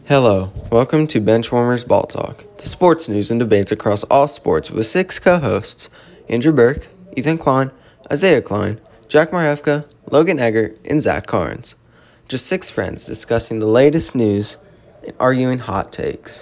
Hello, welcome to Benchwarmers Ball Talk, the sports news and debates across all sports with six co-hosts, Andrew Burke, Ethan Klein, Isaiah Klein, Jack Marevka, Logan Egger, and Zach Carnes. Just six friends discussing the latest news and arguing hot takes.